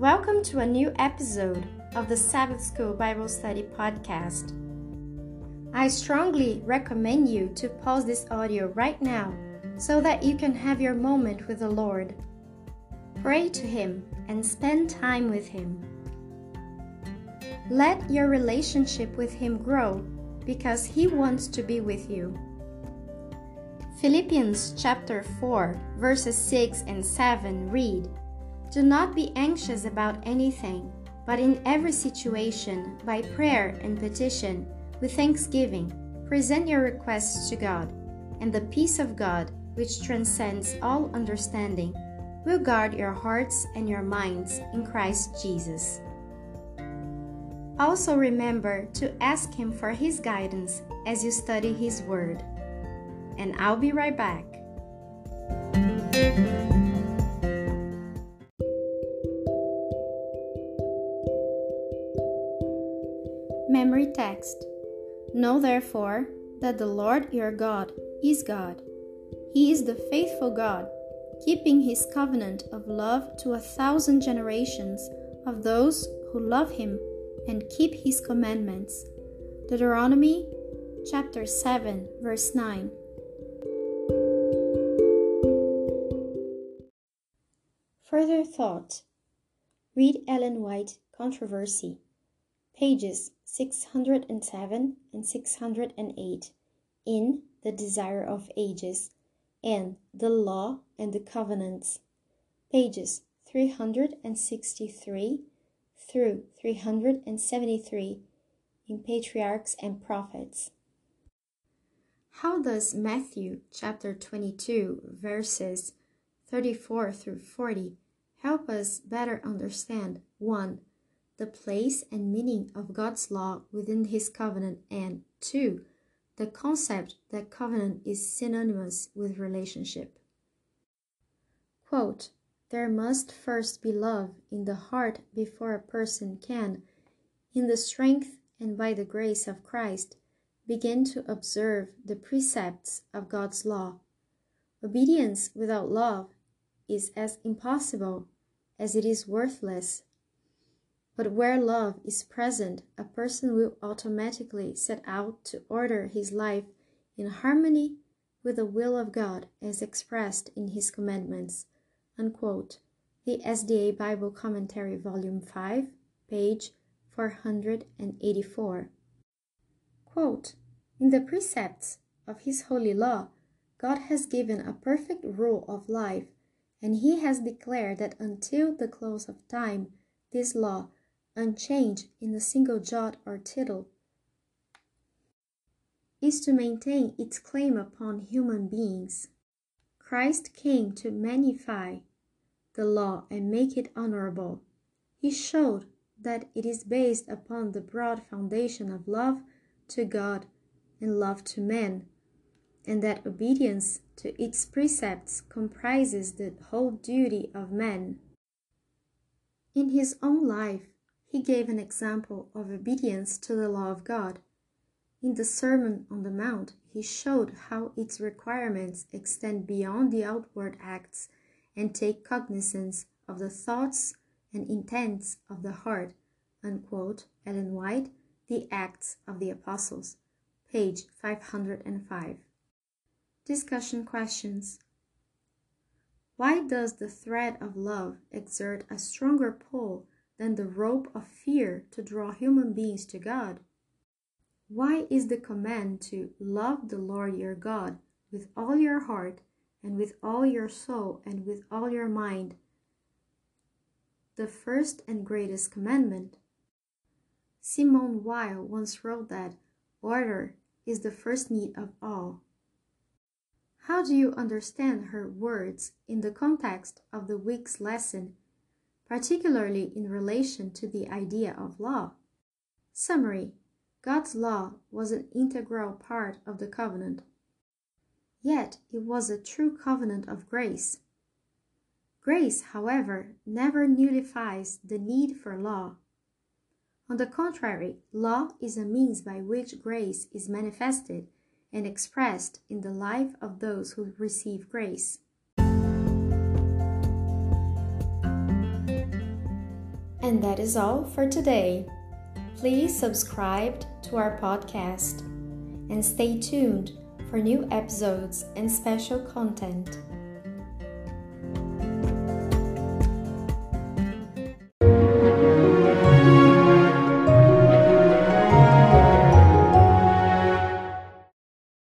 Welcome to a new episode of the Sabbath School Bible Study Podcast. I strongly recommend you to pause this audio right now so that you can have your moment with the Lord. Pray to Him and spend time with Him. Let your relationship with Him grow because He wants to be with you. Philippians chapter 4, verses 6 and 7 read Do not be anxious about anything, but in every situation, by prayer and petition, with thanksgiving, present your requests to God, and the peace of God, which transcends all understanding, will guard your hearts and your minds in Christ Jesus. Also remember to ask Him for His guidance as you study His Word and I'll be right back. Memory text Know therefore that the Lord your God is God. He is the faithful God, keeping his covenant of love to a thousand generations of those who love him and keep his commandments. Deuteronomy chapter 7, verse 9. Further thought. Read Ellen White Controversy, pages 607 and 608 in The Desire of Ages and The Law and the Covenants, pages 363 through 373 in Patriarchs and Prophets. How does Matthew chapter 22 verses 34 through 40 help us better understand 1. The place and meaning of God's law within His covenant, and 2. The concept that covenant is synonymous with relationship. Quote, there must first be love in the heart before a person can, in the strength and by the grace of Christ, begin to observe the precepts of God's law. Obedience without love is as impossible as it is worthless. But where love is present, a person will automatically set out to order his life in harmony with the will of God as expressed in his commandments. Unquote. The SDA Bible Commentary, Volume 5, page 484. Quote, in the precepts of his holy law, God has given a perfect rule of life and he has declared that until the close of time, this law, unchanged in a single jot or tittle, is to maintain its claim upon human beings. Christ came to magnify the law and make it honorable. He showed that it is based upon the broad foundation of love to God and love to men and that obedience to its precepts comprises the whole duty of man. In his own life, he gave an example of obedience to the law of God. In the Sermon on the Mount, he showed how its requirements extend beyond the outward acts and take cognizance of the thoughts and intents of the heart. Unquote, Ellen White, The Acts of the Apostles, page 505. Discussion questions. Why does the thread of love exert a stronger pull than the rope of fear to draw human beings to God? Why is the command to love the Lord your God with all your heart and with all your soul and with all your mind the first and greatest commandment? Simone Weil once wrote that order is the first need of all. How do you understand her words in the context of the week's lesson, particularly in relation to the idea of law? Summary God's law was an integral part of the covenant. Yet it was a true covenant of grace. Grace, however, never nullifies the need for law. On the contrary, law is a means by which grace is manifested and expressed in the life of those who receive grace. And that is all for today. Please subscribe to our podcast and stay tuned for new episodes and special content.